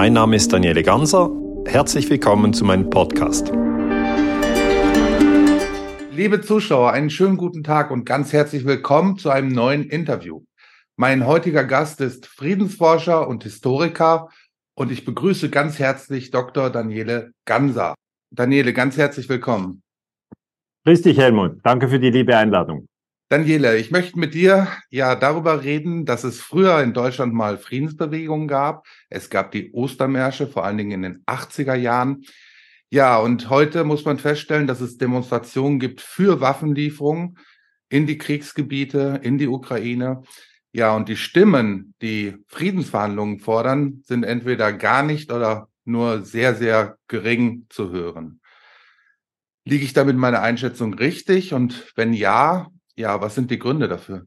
Mein Name ist Daniele Ganser. Herzlich willkommen zu meinem Podcast. Liebe Zuschauer, einen schönen guten Tag und ganz herzlich willkommen zu einem neuen Interview. Mein heutiger Gast ist Friedensforscher und Historiker und ich begrüße ganz herzlich Dr. Daniele Ganser. Daniele, ganz herzlich willkommen. Grüß dich, Helmut. Danke für die liebe Einladung. Daniele, ich möchte mit dir ja darüber reden, dass es früher in Deutschland mal Friedensbewegungen gab. Es gab die Ostermärsche, vor allen Dingen in den 80er Jahren. Ja, und heute muss man feststellen, dass es Demonstrationen gibt für Waffenlieferungen in die Kriegsgebiete, in die Ukraine. Ja, und die Stimmen, die Friedensverhandlungen fordern, sind entweder gar nicht oder nur sehr, sehr gering zu hören. Liege ich damit meiner Einschätzung richtig? Und wenn ja, ja, was sind die Gründe dafür?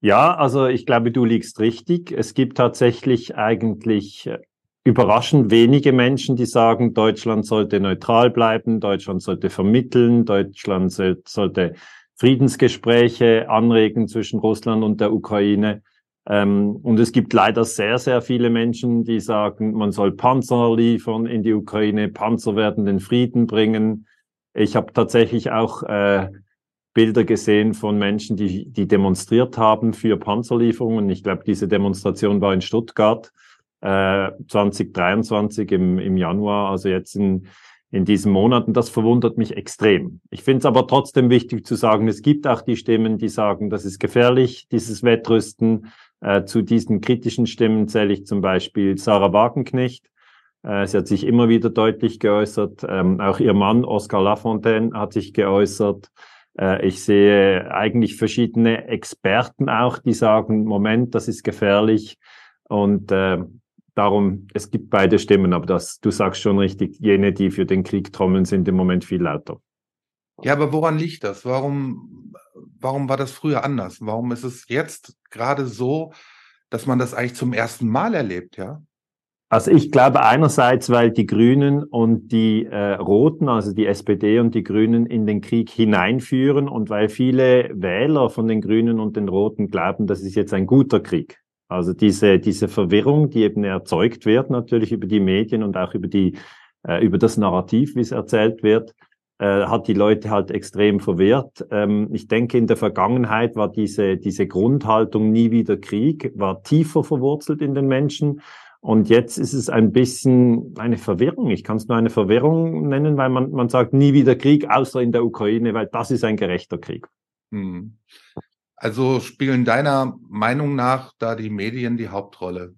Ja, also ich glaube, du liegst richtig. Es gibt tatsächlich eigentlich äh, überraschend wenige Menschen, die sagen, Deutschland sollte neutral bleiben, Deutschland sollte vermitteln, Deutschland sollte Friedensgespräche anregen zwischen Russland und der Ukraine. Ähm, und es gibt leider sehr, sehr viele Menschen, die sagen, man soll Panzer liefern in die Ukraine, Panzer werden den Frieden bringen. Ich habe tatsächlich auch äh, Bilder gesehen von Menschen, die, die demonstriert haben für Panzerlieferungen. Ich glaube, diese Demonstration war in Stuttgart äh, 2023 im, im Januar, also jetzt in, in diesen Monaten. Das verwundert mich extrem. Ich finde es aber trotzdem wichtig zu sagen, es gibt auch die Stimmen, die sagen, das ist gefährlich, dieses Wettrüsten. Äh, zu diesen kritischen Stimmen zähle ich zum Beispiel Sarah Wagenknecht. Äh, sie hat sich immer wieder deutlich geäußert. Ähm, auch ihr Mann Oscar Lafontaine hat sich geäußert. Äh, ich sehe eigentlich verschiedene Experten auch, die sagen, Moment, das ist gefährlich. Und äh, darum, es gibt beide Stimmen, aber das, du sagst schon richtig, jene, die für den Krieg trommeln, sind im Moment viel lauter. Ja, aber woran liegt das? Warum, warum war das früher anders? Warum ist es jetzt gerade so, dass man das eigentlich zum ersten Mal erlebt, ja? Also ich glaube einerseits, weil die Grünen und die äh, Roten, also die SPD und die Grünen in den Krieg hineinführen und weil viele Wähler von den Grünen und den Roten glauben, das ist jetzt ein guter Krieg. Also diese, diese Verwirrung, die eben erzeugt wird, natürlich über die Medien und auch über die, äh, über das Narrativ, wie es erzählt wird, äh, hat die Leute halt extrem verwirrt. Ähm, ich denke, in der Vergangenheit war diese, diese Grundhaltung nie wieder Krieg, war tiefer verwurzelt in den Menschen. Und jetzt ist es ein bisschen eine Verwirrung. Ich kann es nur eine Verwirrung nennen, weil man, man sagt nie wieder Krieg, außer in der Ukraine, weil das ist ein gerechter Krieg. Hm. Also spielen deiner Meinung nach da die Medien die Hauptrolle?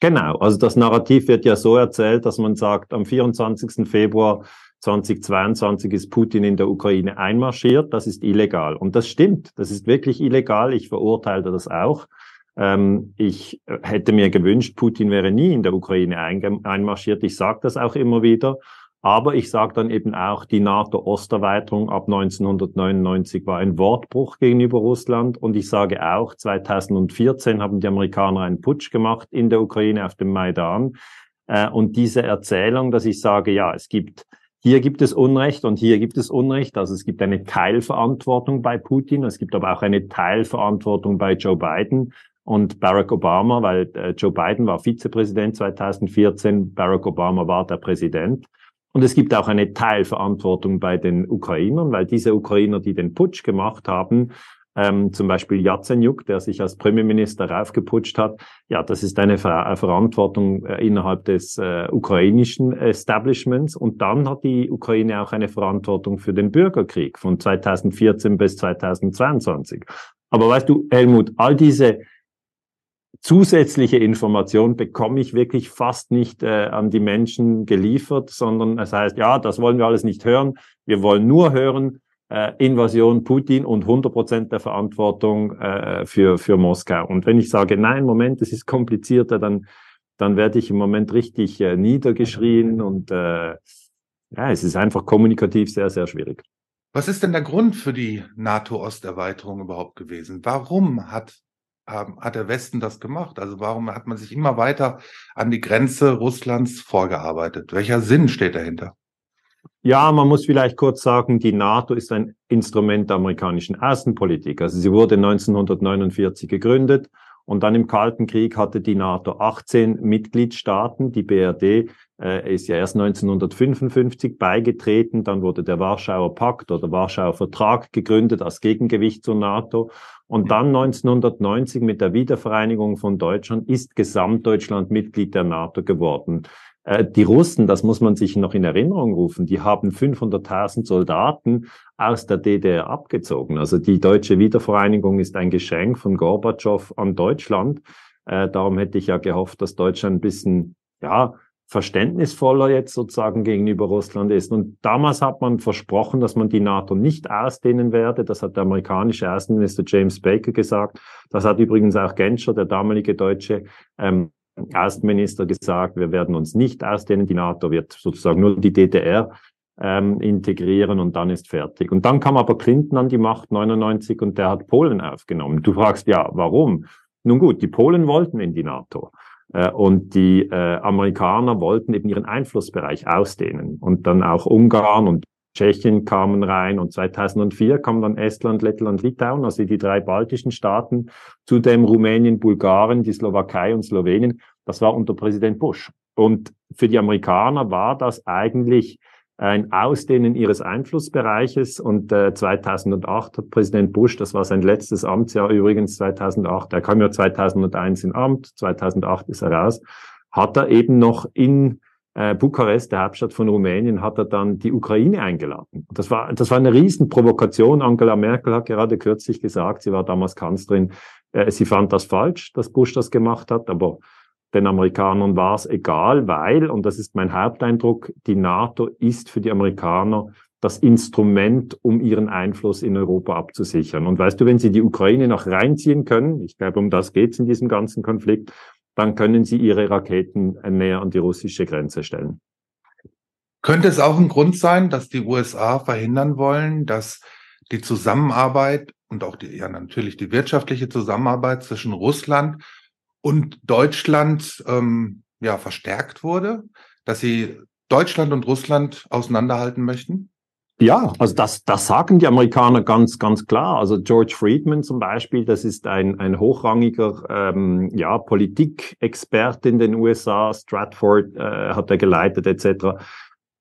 Genau, also das Narrativ wird ja so erzählt, dass man sagt, am 24. Februar 2022 ist Putin in der Ukraine einmarschiert, das ist illegal. Und das stimmt, das ist wirklich illegal, ich verurteile das auch. Ähm, ich äh, hätte mir gewünscht, Putin wäre nie in der Ukraine einmarschiert. Ich sage das auch immer wieder. Aber ich sage dann eben auch, die NATO-Osterweiterung ab 1999 war ein Wortbruch gegenüber Russland. Und ich sage auch, 2014 haben die Amerikaner einen Putsch gemacht in der Ukraine auf dem Maidan. Äh, und diese Erzählung, dass ich sage, ja, es gibt hier gibt es Unrecht und hier gibt es Unrecht. Also es gibt eine Teilverantwortung bei Putin, es gibt aber auch eine Teilverantwortung bei Joe Biden und Barack Obama, weil äh, Joe Biden war Vizepräsident 2014, Barack Obama war der Präsident. Und es gibt auch eine Teilverantwortung bei den Ukrainern, weil diese Ukrainer, die den Putsch gemacht haben, ähm, zum Beispiel Yatsenyuk, der sich als Premierminister raufgeputscht hat, ja, das ist eine Ver Verantwortung äh, innerhalb des äh, ukrainischen Establishments. Und dann hat die Ukraine auch eine Verantwortung für den Bürgerkrieg von 2014 bis 2022. Aber weißt du, Helmut, all diese zusätzliche Information bekomme ich wirklich fast nicht äh, an die Menschen geliefert, sondern es heißt, ja, das wollen wir alles nicht hören. Wir wollen nur hören, äh, Invasion Putin und 100 Prozent der Verantwortung äh, für, für Moskau. Und wenn ich sage, nein, Moment, es ist komplizierter, dann, dann werde ich im Moment richtig äh, niedergeschrien und äh, ja, es ist einfach kommunikativ sehr, sehr schwierig. Was ist denn der Grund für die NATO-Osterweiterung überhaupt gewesen? Warum hat ähm, hat der Westen das gemacht? Also warum hat man sich immer weiter an die Grenze Russlands vorgearbeitet? Welcher Sinn steht dahinter? Ja, man muss vielleicht kurz sagen, die NATO ist ein Instrument der amerikanischen Außenpolitik. Also sie wurde 1949 gegründet, Und dann im Kalten Krieg hatte die NATO 18 Mitgliedstaaten. Die BRD äh, ist ja erst 1955 beigetreten. Dann wurde der Warschauer Pakt oder Warschauer Vertrag gegründet als Gegengewicht zur NATO. Und dann 1990 mit der Wiedervereinigung von Deutschland ist Gesamtdeutschland Mitglied der NATO geworden. Äh, die Russen, das muss man sich noch in Erinnerung rufen, die haben 500.000 Soldaten aus der DDR abgezogen. Also die deutsche Wiedervereinigung ist ein Geschenk von Gorbatschow an Deutschland. Äh, darum hätte ich ja gehofft, dass Deutschland ein bisschen, ja, verständnisvoller jetzt sozusagen gegenüber Russland ist. Und damals hat man versprochen, dass man die NATO nicht ausdehnen werde. Das hat der amerikanische Außenminister James Baker gesagt. Das hat übrigens auch Genscher, der damalige deutsche ähm, Außenminister gesagt, wir werden uns nicht ausdehnen, die NATO wird sozusagen nur die DDR ähm, integrieren und dann ist fertig. Und dann kam aber Clinton an die Macht 99 und der hat Polen aufgenommen. Du fragst ja, warum? Nun gut, die Polen wollten in die NATO. Äh, und die äh, Amerikaner wollten eben ihren Einflussbereich ausdehnen. Und dann auch Ungarn und Tschechien kamen rein und 2004 kamen dann Estland, Lettland, Litauen, also die drei baltischen Staaten, zudem Rumänien, Bulgarien, die Slowakei und Slowenien. Das war unter Präsident Bush. Und für die Amerikaner war das eigentlich ein Ausdehnen ihres Einflussbereiches. Und äh, 2008 hat Präsident Bush, das war sein letztes Amtsjahr übrigens 2008, er kam ja 2001 in Amt, 2008 ist er raus, hat er eben noch in äh, Bukarest, der Hauptstadt von Rumänien, hat er dann die Ukraine eingeladen. Das war, das war eine Riesenprovokation. Angela Merkel hat gerade kürzlich gesagt, sie war damals Kanzlerin, äh, sie fand das falsch, dass Bush das gemacht hat, aber den Amerikanern war es egal, weil, und das ist mein Haupteindruck, die NATO ist für die Amerikaner das Instrument, um ihren Einfluss in Europa abzusichern. Und weißt du, wenn sie die Ukraine noch reinziehen können, ich glaube, um das geht es in diesem ganzen Konflikt, dann können sie ihre Raketen näher an die russische Grenze stellen. Könnte es auch ein Grund sein, dass die USA verhindern wollen, dass die Zusammenarbeit und auch die, ja natürlich die wirtschaftliche Zusammenarbeit zwischen Russland und Deutschland ähm, ja verstärkt wurde, dass sie Deutschland und Russland auseinanderhalten möchten? Ja, also das, das sagen die Amerikaner ganz, ganz klar. Also George Friedman zum Beispiel, das ist ein, ein hochrangiger ähm, ja, Politikexperte in den USA, Stratford äh, hat er geleitet etc.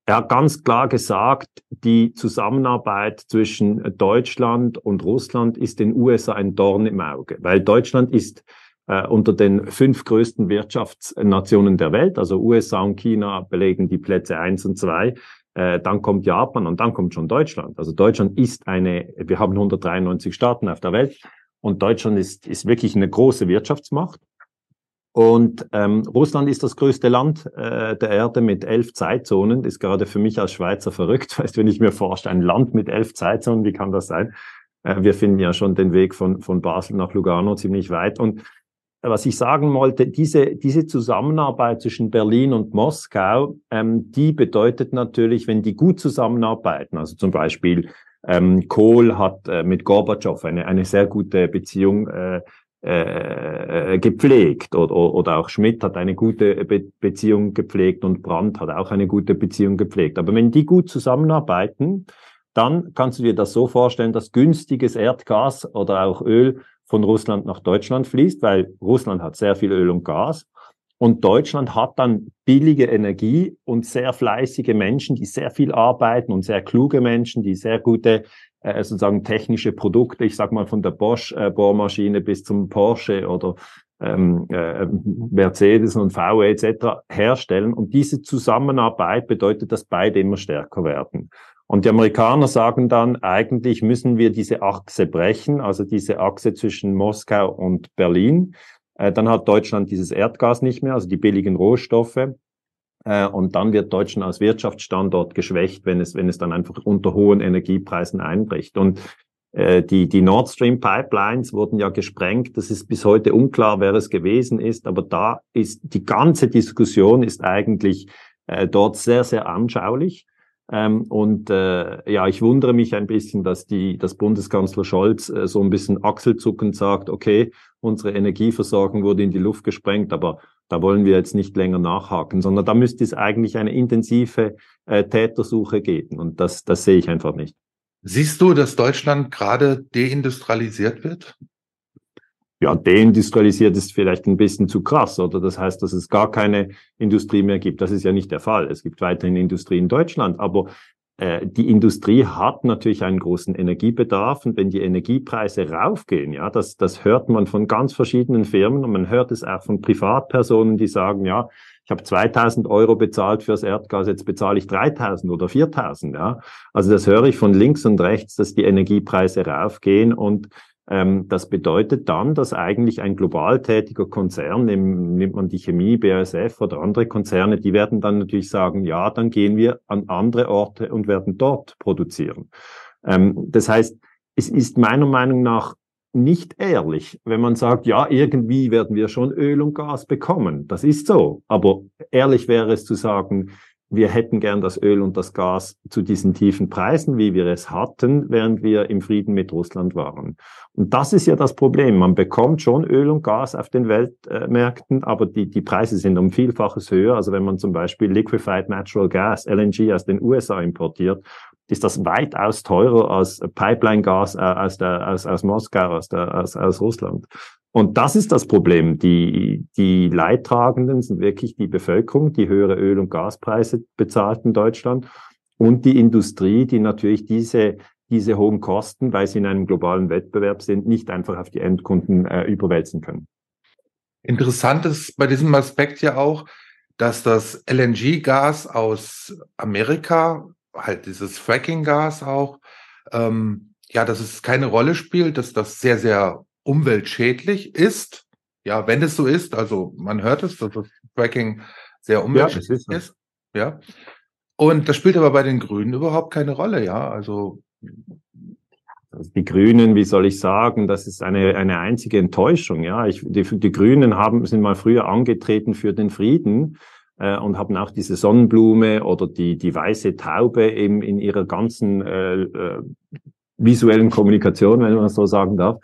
Er hat ganz klar gesagt, die Zusammenarbeit zwischen Deutschland und Russland ist den USA ein Dorn im Auge, weil Deutschland ist äh, unter den fünf größten Wirtschaftsnationen der Welt, also USA und China belegen die Plätze eins und zwei. Äh, dann kommt Japan und dann kommt schon Deutschland. Also Deutschland ist eine, wir haben 193 Staaten auf der Welt und Deutschland ist, ist wirklich eine große Wirtschaftsmacht. Und ähm, Russland ist das größte Land äh, der Erde mit elf Zeitzonen. ist gerade für mich als Schweizer verrückt. Weißt, wenn ich mir vorstelle, ein Land mit elf Zeitzonen, wie kann das sein? Äh, wir finden ja schon den Weg von, von Basel nach Lugano ziemlich weit. Und was ich sagen wollte, diese, diese Zusammenarbeit zwischen Berlin und Moskau, ähm, die bedeutet natürlich, wenn die gut zusammenarbeiten, also zum Beispiel ähm, Kohl hat äh, mit Gorbatschow eine, eine sehr gute Beziehung äh, äh, gepflegt oder, oder auch Schmidt hat eine gute Be Beziehung gepflegt und Brandt hat auch eine gute Beziehung gepflegt. Aber wenn die gut zusammenarbeiten, dann kannst du dir das so vorstellen, dass günstiges Erdgas oder auch Öl von Russland nach Deutschland fließt, weil Russland hat sehr viel Öl und Gas. Und Deutschland hat dann billige Energie und sehr fleißige Menschen, die sehr viel arbeiten und sehr kluge Menschen, die sehr gute äh, sozusagen technische Produkte, ich sag mal von der Bosch äh, Bohrmaschine bis zum Porsche oder ähm, äh, Mercedes und VW etc. herstellen. Und diese Zusammenarbeit bedeutet, dass beide immer stärker werden. Und die Amerikaner sagen dann, eigentlich müssen wir diese Achse brechen, also diese Achse zwischen Moskau und Berlin. Äh, dann hat Deutschland dieses Erdgas nicht mehr, also die billigen Rohstoffe. Äh, und dann wird Deutschland als Wirtschaftsstandort geschwächt, wenn es, wenn es dann einfach unter hohen Energiepreisen einbricht. Und äh, die, die Nord Stream Pipelines wurden ja gesprengt. Das ist bis heute unklar, wer es gewesen ist. Aber da ist die ganze Diskussion ist eigentlich äh, dort sehr, sehr anschaulich. Ähm, und äh, ja, ich wundere mich ein bisschen, dass die, dass Bundeskanzler Scholz äh, so ein bisschen achselzuckend sagt, okay, unsere Energieversorgung wurde in die Luft gesprengt, aber da wollen wir jetzt nicht länger nachhaken, sondern da müsste es eigentlich eine intensive äh, Tätersuche geben. Und das, das sehe ich einfach nicht. Siehst du, dass Deutschland gerade deindustrialisiert wird? Ja, deindustrialisiert ist vielleicht ein bisschen zu krass, oder das heißt, dass es gar keine Industrie mehr gibt. Das ist ja nicht der Fall. Es gibt weiterhin Industrie in Deutschland, aber äh, die Industrie hat natürlich einen großen Energiebedarf und wenn die Energiepreise raufgehen, ja, das, das hört man von ganz verschiedenen Firmen und man hört es auch von Privatpersonen, die sagen, ja, ich habe 2000 Euro bezahlt fürs Erdgas, jetzt bezahle ich 3000 oder 4000, ja. Also das höre ich von links und rechts, dass die Energiepreise raufgehen und das bedeutet dann, dass eigentlich ein global tätiger Konzern, nimmt man die Chemie, BASF oder andere Konzerne, die werden dann natürlich sagen, ja, dann gehen wir an andere Orte und werden dort produzieren. Ähm, das heißt, es ist meiner Meinung nach nicht ehrlich, wenn man sagt, ja, irgendwie werden wir schon Öl und Gas bekommen. Das ist so. Aber ehrlich wäre es zu sagen, wir hätten gern das Öl und das Gas zu diesen tiefen Preisen, wie wir es hatten, während wir im Frieden mit Russland waren. Und das ist ja das Problem. Man bekommt schon Öl und Gas auf den Weltmärkten, aber die, die Preise sind um Vielfaches höher. Also wenn man zum Beispiel Liquefied Natural Gas, LNG aus den USA importiert, ist das weitaus teurer als Pipeline-Gas äh, aus, der, aus, aus Moskau, aus, der, aus, aus Russland. Und das ist das Problem. Die, die Leidtragenden sind wirklich die Bevölkerung, die höhere Öl- und Gaspreise bezahlt in Deutschland und die Industrie, die natürlich diese, diese hohen Kosten, weil sie in einem globalen Wettbewerb sind, nicht einfach auf die Endkunden äh, überwälzen können. Interessant ist bei diesem Aspekt ja auch, dass das LNG-Gas aus Amerika, halt dieses Fracking-Gas auch, ähm, ja, dass es keine Rolle spielt, dass das sehr, sehr umweltschädlich ist. Ja, wenn es so ist, also man hört es, dass das Fracking sehr umweltschädlich ja, ist, so. Ja. Und das spielt aber bei den Grünen überhaupt keine Rolle, ja. Also also die Grünen, wie soll ich sagen, das ist eine, eine einzige Enttäuschung. Ja, ich, die, die Grünen haben, sind mal früher angetreten für den Frieden äh, und haben auch diese Sonnenblume oder die, die weiße Taube eben in ihrer ganzen äh, äh, visuellen Kommunikation, wenn man so sagen darf,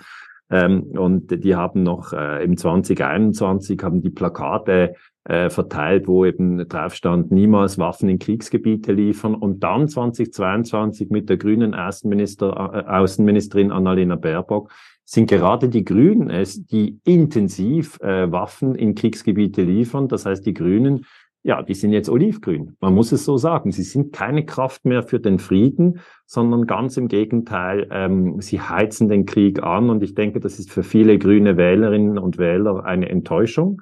ähm, und die haben noch äh, im 2021 haben die Plakate äh, verteilt, wo eben drauf stand, niemals Waffen in Kriegsgebiete liefern. Und dann 2022 mit der grünen Außenminister, äh, Außenministerin Annalena Baerbock sind gerade die Grünen es, die intensiv äh, Waffen in Kriegsgebiete liefern. Das heißt, die Grünen ja, die sind jetzt olivgrün. Man muss es so sagen. Sie sind keine Kraft mehr für den Frieden, sondern ganz im Gegenteil, ähm, sie heizen den Krieg an. Und ich denke, das ist für viele grüne Wählerinnen und Wähler eine Enttäuschung.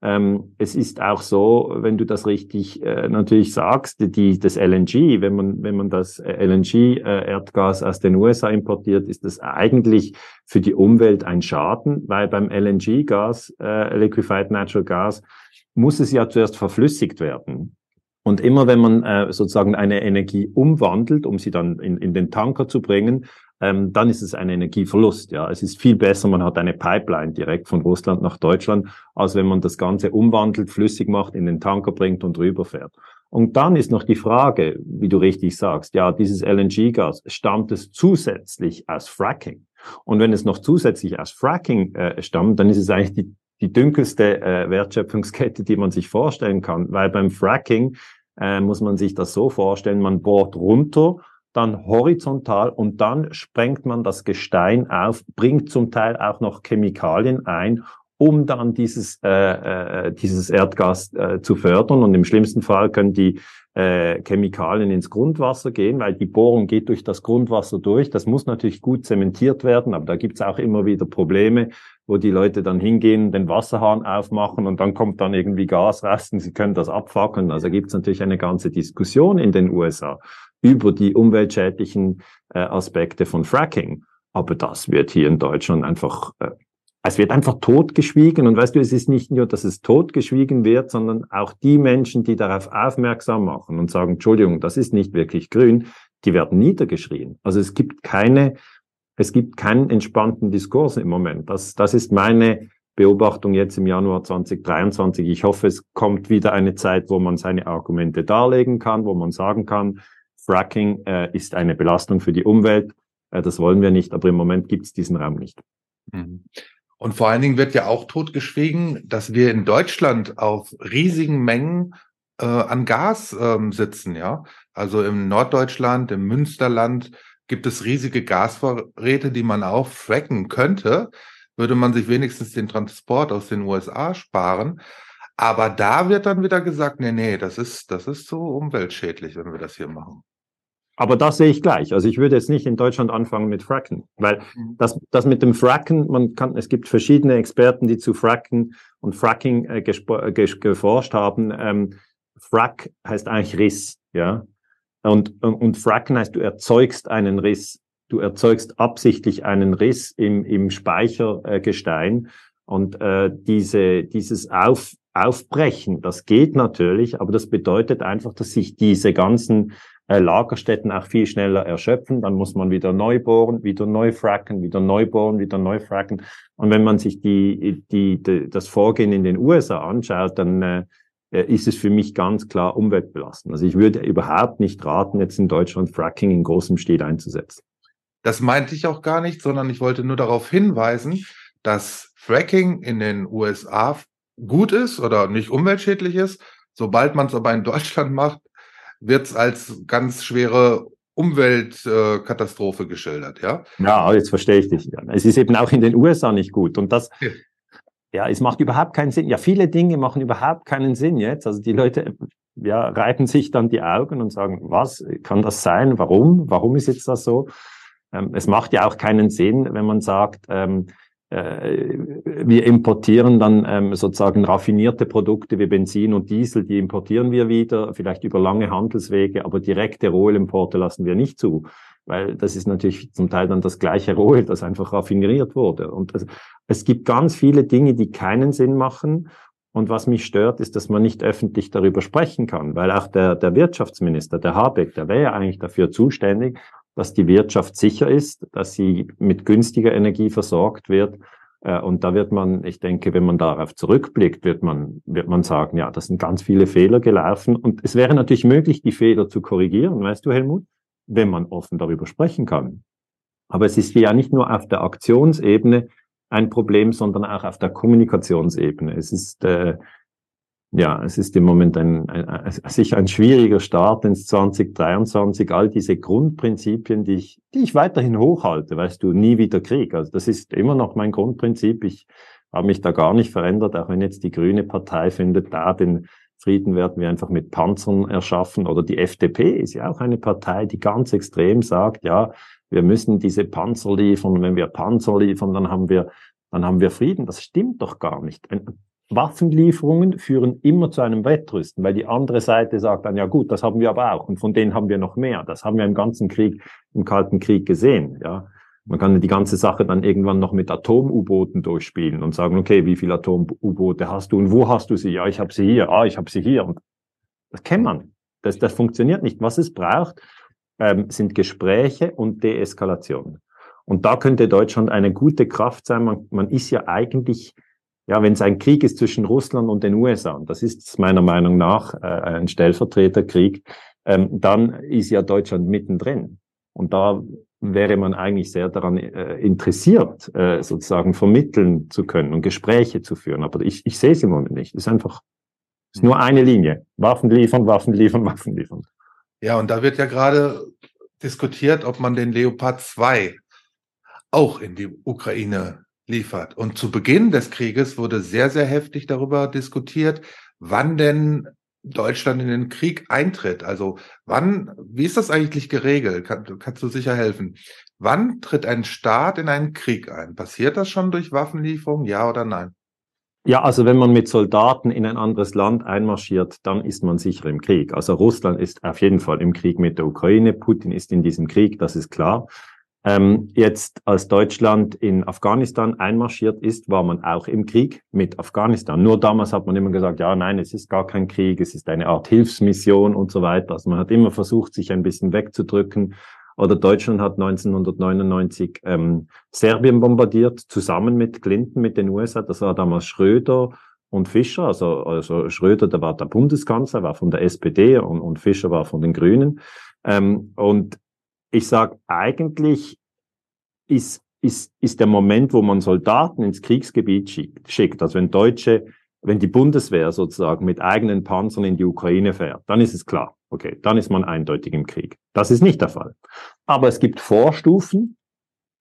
Ähm, es ist auch so, wenn du das richtig äh, natürlich sagst, die, das LNG, wenn man, wenn man das LNG-Erdgas äh, aus den USA importiert, ist das eigentlich für die Umwelt ein Schaden, weil beim LNG-Gas, äh, Liquefied Natural Gas, muss es ja zuerst verflüssigt werden. Und immer wenn man äh, sozusagen eine Energie umwandelt, um sie dann in, in den Tanker zu bringen, ähm, dann ist es ein Energieverlust. Ja, es ist viel besser, man hat eine Pipeline direkt von Russland nach Deutschland, als wenn man das Ganze umwandelt, flüssig macht, in den Tanker bringt und rüberfährt. Und dann ist noch die Frage, wie du richtig sagst, ja, dieses LNG-Gas, stammt es zusätzlich aus Fracking? Und wenn es noch zusätzlich aus Fracking äh, stammt, dann ist es eigentlich die die dunkelste äh, Wertschöpfungskette, die man sich vorstellen kann. Weil beim Fracking äh, muss man sich das so vorstellen, man bohrt runter, dann horizontal und dann sprengt man das Gestein auf, bringt zum Teil auch noch Chemikalien ein, um dann dieses, äh, äh, dieses Erdgas äh, zu fördern. Und im schlimmsten Fall können die äh, Chemikalien ins Grundwasser gehen, weil die Bohrung geht durch das Grundwasser durch. Das muss natürlich gut zementiert werden, aber da gibt's auch immer wieder Probleme, wo die Leute dann hingehen, den Wasserhahn aufmachen und dann kommt dann irgendwie Gas raus und sie können das abfackeln. Also gibt's natürlich eine ganze Diskussion in den USA über die umweltschädlichen äh, Aspekte von Fracking. Aber das wird hier in Deutschland einfach äh, es wird einfach totgeschwiegen. Und weißt du, es ist nicht nur, dass es totgeschwiegen wird, sondern auch die Menschen, die darauf aufmerksam machen und sagen, Entschuldigung, das ist nicht wirklich grün, die werden niedergeschrien. Also es gibt keine, es gibt keinen entspannten Diskurs im Moment. Das, das ist meine Beobachtung jetzt im Januar 2023. Ich hoffe, es kommt wieder eine Zeit, wo man seine Argumente darlegen kann, wo man sagen kann, Fracking äh, ist eine Belastung für die Umwelt. Äh, das wollen wir nicht, aber im Moment gibt es diesen Raum nicht. Mhm. Und vor allen Dingen wird ja auch totgeschwiegen, dass wir in Deutschland auf riesigen Mengen äh, an Gas ähm, sitzen, ja. Also im Norddeutschland, im Münsterland gibt es riesige Gasvorräte, die man auch fracken könnte. würde man sich wenigstens den Transport aus den USA sparen. Aber da wird dann wieder gesagt, nee, nee, das ist, das ist so umweltschädlich, wenn wir das hier machen. Aber das sehe ich gleich. Also ich würde jetzt nicht in Deutschland anfangen mit Fracken, weil mhm. das, das mit dem Fracken, man kann, es gibt verschiedene Experten, die zu Fracken und Fracking äh, äh geforscht haben. Ähm, Frack heißt eigentlich Riss, ja. Und, und, Fracken heißt, du erzeugst einen Riss. Du erzeugst absichtlich einen Riss im, im Speichergestein. Und äh, diese, dieses Auf, Aufbrechen, das geht natürlich, aber das bedeutet einfach, dass sich diese ganzen äh, Lagerstätten auch viel schneller erschöpfen. Dann muss man wieder neu bohren, wieder neu fracken, wieder neu bohren, wieder neu fracken. Und wenn man sich die, die, die das Vorgehen in den USA anschaut, dann äh, ist es für mich ganz klar umweltbelastend. Also ich würde überhaupt nicht raten, jetzt in Deutschland Fracking in großem Stil einzusetzen. Das meinte ich auch gar nicht, sondern ich wollte nur darauf hinweisen, dass Fracking in den USA gut ist oder nicht umweltschädlich ist. Sobald man es aber in Deutschland macht, wird es als ganz schwere Umweltkatastrophe äh, geschildert, ja? Ja, jetzt verstehe ich dich. Es ist eben auch in den USA nicht gut. Und das, ja. es macht überhaupt keinen Sinn. Ja, viele Dinge machen überhaupt keinen Sinn jetzt. Also die Leute, ja, reiben sich dann die Augen und sagen, was kann das sein? Warum? Warum ist jetzt das so? Ähm, es macht ja auch keinen Sinn, wenn man sagt, ähm, äh, wir importieren dann ähm, sozusagen raffinierte Produkte wie Benzin und Diesel, die importieren wir wieder, vielleicht über lange Handelswege, aber direkte Rohölimporte lassen wir nicht zu, weil das ist natürlich zum Teil dann das gleiche Rohöl, das einfach raffiniert wurde. Und es, es gibt ganz viele Dinge, die keinen Sinn machen. Und was mich stört, ist, dass man nicht öffentlich darüber sprechen kann, weil auch der, der Wirtschaftsminister, der Habeck, der wäre ja eigentlich dafür zuständig, dass die Wirtschaft sicher ist, dass sie mit günstiger Energie versorgt wird. Äh, und da wird man, ich denke, wenn man darauf zurückblickt, wird man, wird man sagen, ja, das sind ganz viele Fehler gelaufen. Und es wäre natürlich möglich, die Fehler zu korrigieren, weißt du, Helmut, wenn man offen darüber sprechen kann. Aber es ist ja nicht nur auf der Aktionsebene ein Problem, sondern auch auf der Kommunikationsebene. Es ist, äh, ja, es ist im Moment ein, ein, sicher ein schwieriger Start ins 2023. All diese Grundprinzipien, die ich, die ich weiterhin hochhalte, weißt du, nie wieder Krieg. Also das ist immer noch mein Grundprinzip. Ich habe mich da gar nicht verändert, auch wenn jetzt die Grüne Partei findet, da den Frieden werden wir einfach mit Panzern erschaffen. Oder die FDP ist ja auch eine Partei, die ganz extrem sagt, ja, wir müssen diese Panzer liefern. Wenn wir Panzer liefern, dann haben wir, dann haben wir Frieden. Das stimmt doch gar nicht. Waffenlieferungen führen immer zu einem Wettrüsten, weil die andere Seite sagt dann, ja gut, das haben wir aber auch und von denen haben wir noch mehr. Das haben wir im ganzen Krieg, im Kalten Krieg gesehen, ja. Man kann die ganze Sache dann irgendwann noch mit Atom-U-Booten durchspielen und sagen, okay, wie viele Atom-U-Boote hast du und wo hast du sie? Ja, ich habe sie hier. Ah, ich habe sie hier. Und das kennt man. Das, das funktioniert nicht. Was es braucht, ähm, sind Gespräche und Deeskalation. Und da könnte Deutschland eine gute Kraft sein. Man, man ist ja eigentlich ja, wenn es ein Krieg ist zwischen Russland und den USA, und das ist meiner Meinung nach äh, ein Stellvertreterkrieg, ähm, dann ist ja Deutschland mittendrin. Und da wäre man eigentlich sehr daran äh, interessiert, äh, sozusagen vermitteln zu können und Gespräche zu führen. Aber ich, ich sehe es im Moment nicht. Es ist einfach, es ist nur eine Linie. Waffen liefern, Waffen liefern, Waffen liefern. Ja, und da wird ja gerade diskutiert, ob man den Leopard 2 auch in die Ukraine liefert. Und zu Beginn des Krieges wurde sehr, sehr heftig darüber diskutiert, wann denn Deutschland in den Krieg eintritt. Also wann, wie ist das eigentlich geregelt? Kann, kannst du sicher helfen. Wann tritt ein Staat in einen Krieg ein? Passiert das schon durch Waffenlieferung, ja oder nein? Ja, also wenn man mit Soldaten in ein anderes Land einmarschiert, dann ist man sicher im Krieg. Also Russland ist auf jeden Fall im Krieg mit der Ukraine, Putin ist in diesem Krieg, das ist klar. Ähm, jetzt, als Deutschland in Afghanistan einmarschiert ist, war man auch im Krieg mit Afghanistan. Nur damals hat man immer gesagt, ja, nein, es ist gar kein Krieg, es ist eine Art Hilfsmission und so weiter. Also man hat immer versucht, sich ein bisschen wegzudrücken. Oder Deutschland hat 1999 ähm, Serbien bombardiert, zusammen mit Clinton, mit den USA. Das war damals Schröder und Fischer. Also, also Schröder, der war der Bundeskanzler, war von der SPD und, und Fischer war von den Grünen. Ähm, und ich sage, eigentlich ist, ist, ist der Moment, wo man Soldaten ins Kriegsgebiet schickt, also wenn Deutsche, wenn die Bundeswehr sozusagen mit eigenen Panzern in die Ukraine fährt, dann ist es klar, okay, dann ist man eindeutig im Krieg. Das ist nicht der Fall. Aber es gibt Vorstufen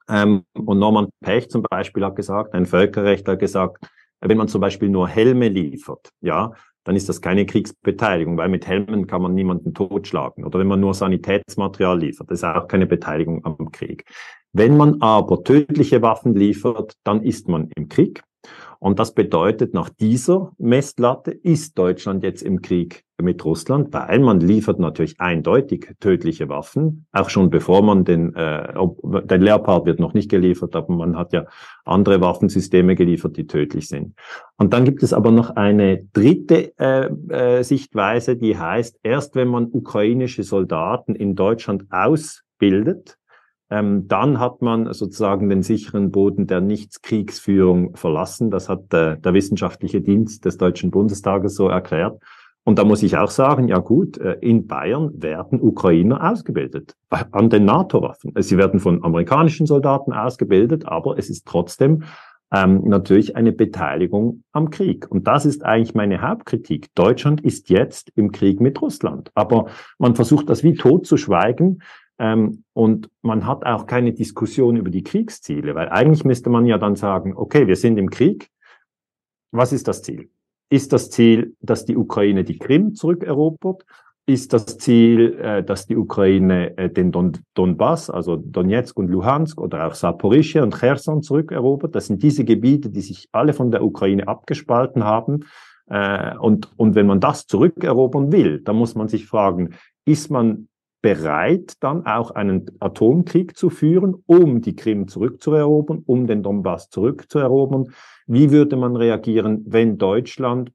Ähm, und Norman Pech zum Beispiel hat gesagt, ein Völkerrechtler hat gesagt, wenn man zum Beispiel nur Helme liefert, ja, dann ist das keine Kriegsbeteiligung, weil mit Helmen kann man niemanden totschlagen. Oder wenn man nur Sanitätsmaterial liefert, das ist auch keine Beteiligung am Krieg. Wenn man aber tödliche Waffen liefert, dann ist man im Krieg. Und das bedeutet, nach dieser Messlatte ist Deutschland jetzt im Krieg mit Russland, weil man liefert natürlich eindeutig tödliche Waffen, auch schon bevor man den, äh, der Leopard wird noch nicht geliefert, aber man hat ja andere Waffensysteme geliefert, die tödlich sind. Und dann gibt es aber noch eine dritte äh, äh, Sichtweise, die heißt, erst wenn man ukrainische Soldaten in Deutschland ausbildet, ähm, dann hat man sozusagen den sicheren Boden der Nichtskriegsführung verlassen. Das hat äh, der wissenschaftliche Dienst des Deutschen Bundestages so erklärt. Und da muss ich auch sagen, ja gut, äh, in Bayern werden Ukrainer ausgebildet an den NATO-Waffen. Sie werden von amerikanischen Soldaten ausgebildet, aber es ist trotzdem ähm, natürlich eine Beteiligung am Krieg. Und das ist eigentlich meine Hauptkritik. Deutschland ist jetzt im Krieg mit Russland. Aber man versucht das wie tot zu schweigen. Ähm, und man hat auch keine Diskussion über die Kriegsziele, weil eigentlich müsste man ja dann sagen, okay, wir sind im Krieg. Was ist das Ziel? Ist das Ziel, dass die Ukraine die Krim zurückerobert? Ist das Ziel, äh, dass die Ukraine äh, den Don Donbass, also Donetsk und Luhansk oder auch Saporischia und Cherson zurückerobert? Das sind diese Gebiete, die sich alle von der Ukraine abgespalten haben. Äh, und, und wenn man das zurückerobern will, dann muss man sich fragen, ist man bereit, dann auch einen Atomkrieg zu führen, um die Krim zurückzuerobern, um den Donbass zurückzuerobern? Wie würde man reagieren, wenn Deutschland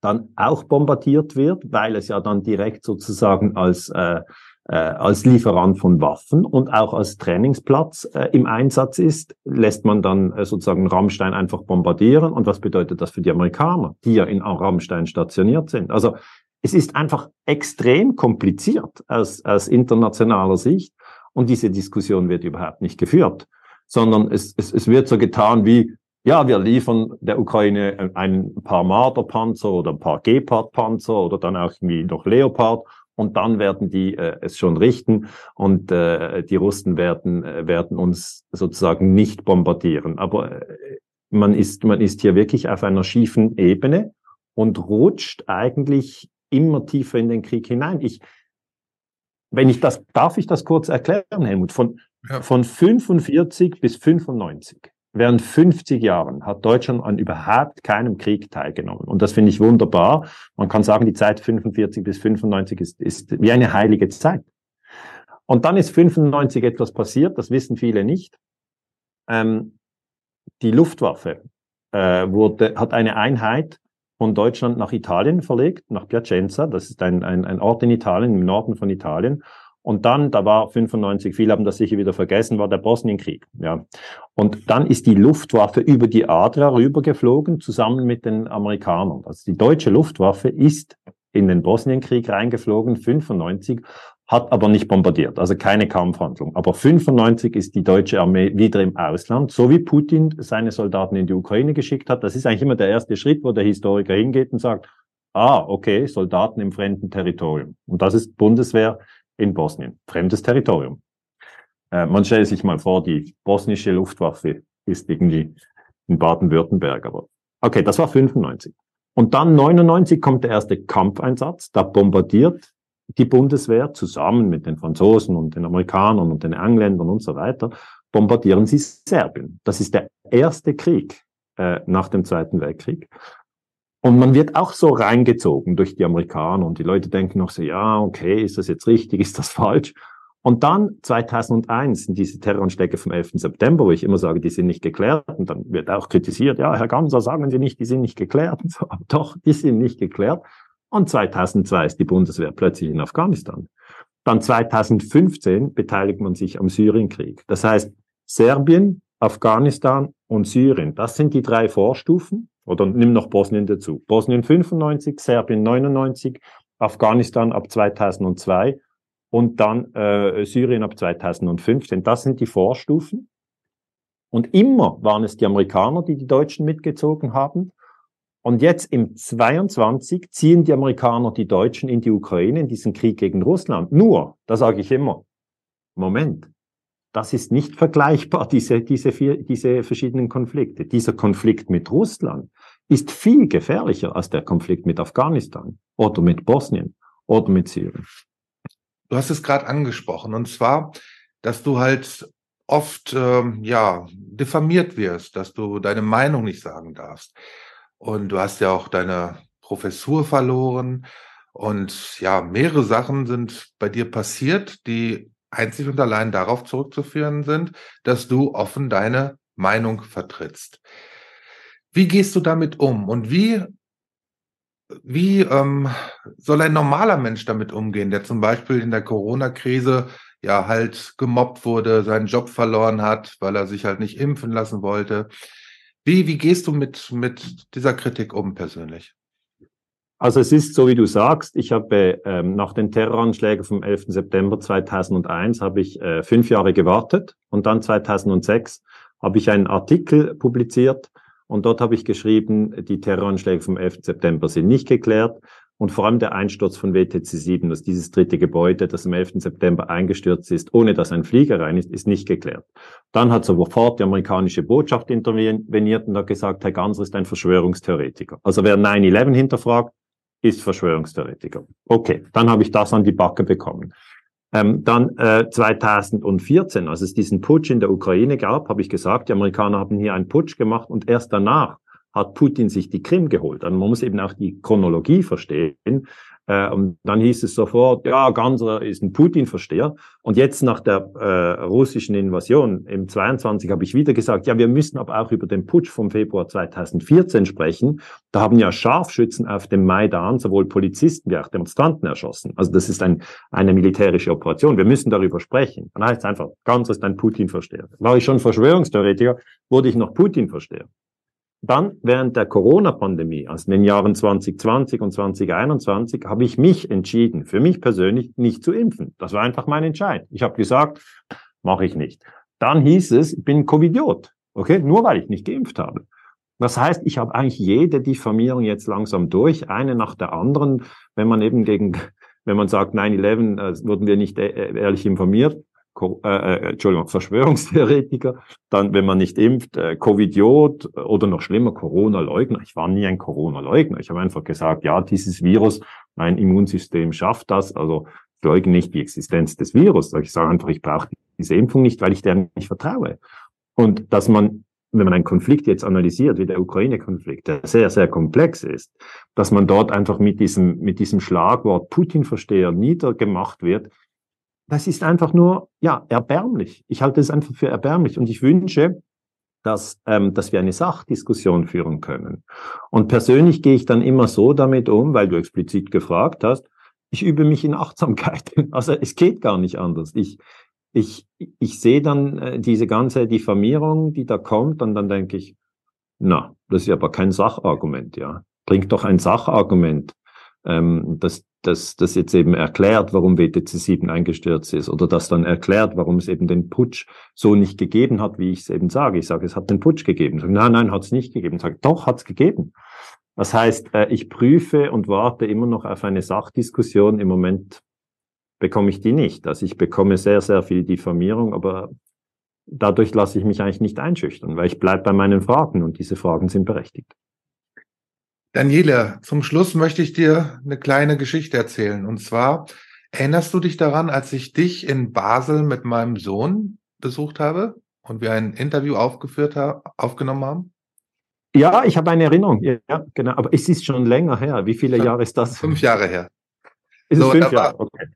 dann auch bombardiert wird, weil es ja dann direkt sozusagen als äh, äh, als Lieferant von Waffen und auch als Trainingsplatz äh, im Einsatz ist, lässt man dann äh, sozusagen Rammstein einfach bombardieren. Und was bedeutet das für die Amerikaner, die ja in Rammstein stationiert sind? Also es ist einfach extrem kompliziert aus, aus internationaler Sicht und diese Diskussion wird überhaupt nicht geführt, sondern es, es, es wird so getan wie, ja, wir liefern der Ukraine ein paar Marderpanzer oder ein paar Gepard-Panzer oder dann auch irgendwie noch Leopard und dann werden die äh, es schon richten und äh, die Russen werden, äh, werden uns sozusagen nicht bombardieren. Aber äh, man ist, man ist hier wirklich auf einer schiefen Ebene und rutscht eigentlich immer tiefer in den Krieg hinein. Ich, wenn ich das, darf ich das kurz erklären, Helmut? Von, ja. von 45 bis 95, während 50 Jahren hat Deutschland an überhaupt keinem Krieg teilgenommen. Und das finde ich wunderbar. Man kann sagen, die Zeit 45 bis 95 ist, ist wie eine heilige Zeit. Und dann ist 95 etwas passiert, das wissen viele nicht. Ähm, die Luftwaffe äh, wurde, hat eine Einheit von Deutschland nach Italien verlegt, nach Piacenza. Das ist ein, ein, ein Ort in Italien, im Norden von Italien. Und dann, da war 95, viele haben das sicher wieder vergessen, war der Bosnienkrieg. Ja. Und dann ist die Luftwaffe über die Adria rübergeflogen, zusammen mit den Amerikanern. Also die deutsche Luftwaffe ist in den Bosnienkrieg reingeflogen, 95, hat aber nicht bombardiert, also keine Kampfhandlung. Aber 95 ist die deutsche Armee wieder im Ausland, so wie Putin seine Soldaten in die Ukraine geschickt hat. Das ist eigentlich immer der erste Schritt, wo der Historiker hingeht und sagt, ah, okay, Soldaten im fremden Territorium. Und das ist Bundeswehr in Bosnien, fremdes Territorium. Äh, man stelle sich mal vor, die bosnische Luftwaffe ist irgendwie in Baden-Württemberg, aber okay, das war 95. Und dann 99 kommt der erste Kampfeinsatz, da bombardiert die Bundeswehr zusammen mit den Franzosen und den Amerikanern und den Engländern und so weiter, bombardieren sie Serbien. Das ist der erste Krieg äh, nach dem Zweiten Weltkrieg. Und man wird auch so reingezogen durch die Amerikaner und die Leute denken noch so, ja, okay, ist das jetzt richtig, ist das falsch? Und dann 2001 sind diese Terroranschläge vom 11. September, wo ich immer sage, die sind nicht geklärt. Und dann wird auch kritisiert, ja, Herr Ganser, sagen Sie nicht, die sind nicht geklärt. So, doch, die sind nicht geklärt. Und 2002 ist die Bundeswehr plötzlich in Afghanistan. Dann 2015 beteiligt man sich am Syrienkrieg. Das heißt, Serbien, Afghanistan und Syrien, das sind die drei Vorstufen. Oder nimm noch Bosnien dazu. Bosnien 95, Serbien 99, Afghanistan ab 2002 und dann äh, Syrien ab 2015. Das sind die Vorstufen. Und immer waren es die Amerikaner, die die Deutschen mitgezogen haben. Und jetzt im 22 ziehen die Amerikaner die Deutschen in die Ukraine, in diesen Krieg gegen Russland. Nur, da sage ich immer, Moment, das ist nicht vergleichbar, diese, diese, vier, diese verschiedenen Konflikte. Dieser Konflikt mit Russland ist viel gefährlicher als der Konflikt mit Afghanistan oder mit Bosnien oder mit Syrien. Du hast es gerade angesprochen, und zwar, dass du halt oft ähm, ja diffamiert wirst, dass du deine Meinung nicht sagen darfst. Und du hast ja auch deine Professur verloren. Und ja, mehrere Sachen sind bei dir passiert, die einzig und allein darauf zurückzuführen sind, dass du offen deine Meinung vertrittst. Wie gehst du damit um und wie, wie ähm, soll ein normaler Mensch damit umgehen, der zum Beispiel in der Corona-Krise ja halt gemobbt wurde, seinen Job verloren hat, weil er sich halt nicht impfen lassen wollte? Wie, wie gehst du mit, mit dieser Kritik um persönlich? Also es ist so, wie du sagst, ich habe ähm, nach den Terroranschlägen vom 11. September 2001 habe ich äh, fünf Jahre gewartet und dann 2006 habe ich einen Artikel publiziert und dort habe ich geschrieben, die Terroranschläge vom 11. September sind nicht geklärt und vor allem der Einsturz von WTC 7, dass dieses dritte Gebäude, das am 11. September eingestürzt ist, ohne dass ein Flieger rein ist, ist nicht geklärt. Dann hat sofort die amerikanische Botschaft interveniert und hat gesagt, Herr Ganser ist ein Verschwörungstheoretiker. Also wer 9-11 hinterfragt, ist Verschwörungstheoretiker. Okay, dann habe ich das an die Backe bekommen. Ähm, dann äh, 2014, als es diesen Putsch in der Ukraine gab, habe ich gesagt, die Amerikaner haben hier einen Putsch gemacht und erst danach hat Putin sich die Krim geholt. Also man muss eben auch die Chronologie verstehen. Äh, und dann hieß es sofort, ja, Ganser ist ein Putin-Versteher. Und jetzt nach der äh, russischen Invasion im 22 habe ich wieder gesagt, ja, wir müssen aber auch über den Putsch vom Februar 2014 sprechen. Da haben ja Scharfschützen auf dem Maidan sowohl Polizisten wie auch Demonstranten erschossen. Also das ist ein, eine militärische Operation. Wir müssen darüber sprechen. Dann heißt es einfach, Ganser ist ein Putin-Versteher. War ich schon Verschwörungstheoretiker, wurde ich noch Putin-Versteher. Dann während der Corona-Pandemie, also in den Jahren 2020 und 2021, habe ich mich entschieden, für mich persönlich nicht zu impfen. Das war einfach mein Entscheid. Ich habe gesagt, mache ich nicht. Dann hieß es, ich bin Covidiot. Okay, nur weil ich nicht geimpft habe. Das heißt, ich habe eigentlich jede Diffamierung jetzt langsam durch, eine nach der anderen. Wenn man eben gegen, wenn man sagt 9-11, äh, wurden wir nicht äh, ehrlich informiert, äh, äh, Entschuldigung, Verschwörungstheoretiker, dann, wenn man nicht impft, äh, Covidiot oder noch schlimmer, Corona-Leugner. Ich war nie ein Corona-Leugner. Ich habe einfach gesagt, ja, dieses Virus, mein Immunsystem schafft das. Also ich leugne nicht die Existenz des Virus. Ich sage einfach, ich brauche diese Impfung nicht, weil ich der nicht vertraue. Und dass man wenn man einen Konflikt jetzt analysiert, wie der Ukraine-Konflikt, der sehr, sehr komplex ist, dass man dort einfach mit diesem, mit diesem Schlagwort Putin-Versteher niedergemacht wird, das ist einfach nur, ja, erbärmlich. Ich halte es einfach für erbärmlich und ich wünsche, dass, ähm, dass wir eine Sachdiskussion führen können. Und persönlich gehe ich dann immer so damit um, weil du explizit gefragt hast, ich übe mich in Achtsamkeit. Also es geht gar nicht anders. Ich, ich, ich sehe dann äh, diese ganze Diffamierung, die da kommt, und dann denke ich, na, das ist aber kein Sachargument, ja. Bringt doch ein Sachargument, ähm, das das, das jetzt eben erklärt, warum WTC 7 eingestürzt ist oder das dann erklärt, warum es eben den Putsch so nicht gegeben hat, wie ich es eben sage. Ich sage, es hat den Putsch gegeben. Sage, nein, nein, hat es nicht gegeben. Ich sage, doch, hat es gegeben. Das heißt, äh, ich prüfe und warte immer noch auf eine Sachdiskussion. Im Moment bekomme ich die nicht. Also ich bekomme sehr, sehr viel Diffamierung, aber dadurch lasse ich mich eigentlich nicht einschüchtern, weil ich bleibe bei meinen Fragen und diese Fragen sind berechtigt. Daniele, zum Schluss möchte ich dir eine kleine Geschichte erzählen. Und zwar, erinnerst du dich daran, als ich dich in Basel mit meinem Sohn besucht habe und wir ein Interview aufgeführt haben, aufgenommen haben? Ja, ich habe eine Erinnerung. Ja, genau. Aber es ist schon länger her. Wie viele Jahre ist das? Fünf Jahre her. Ist so, fünf Jahre? War, okay.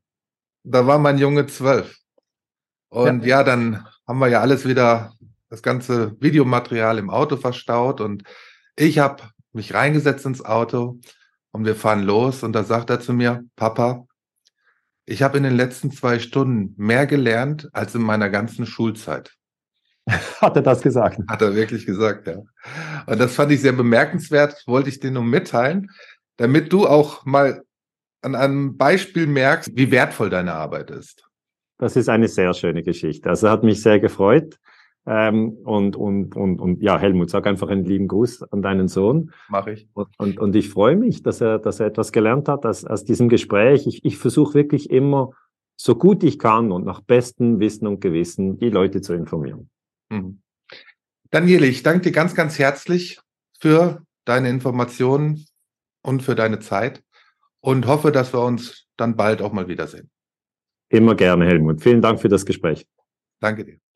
Da war mein Junge zwölf. Und ja. ja, dann haben wir ja alles wieder, das ganze Videomaterial im Auto verstaut und ich habe mich reingesetzt ins Auto und wir fahren los und da sagt er zu mir, Papa, ich habe in den letzten zwei Stunden mehr gelernt als in meiner ganzen Schulzeit. Hat er das gesagt? Hat er wirklich gesagt, ja. Und das fand ich sehr bemerkenswert, wollte ich dir nur mitteilen, damit du auch mal an einem Beispiel merkst, wie wertvoll deine Arbeit ist. Das ist eine sehr schöne Geschichte. Also hat mich sehr gefreut. Ähm, und, und, und, und ja, Helmut, sag einfach einen lieben Gruß an deinen Sohn. Mache ich. Und, und, und ich freue mich, dass er, dass er etwas gelernt hat aus, aus diesem Gespräch. Ich, ich versuche wirklich immer so gut ich kann und nach bestem Wissen und Gewissen die Leute zu informieren. Mhm. Daniele, ich danke dir ganz, ganz herzlich für deine Informationen und für deine Zeit und hoffe, dass wir uns dann bald auch mal wiedersehen. Immer gerne, Helmut. Vielen Dank für das Gespräch. Danke dir.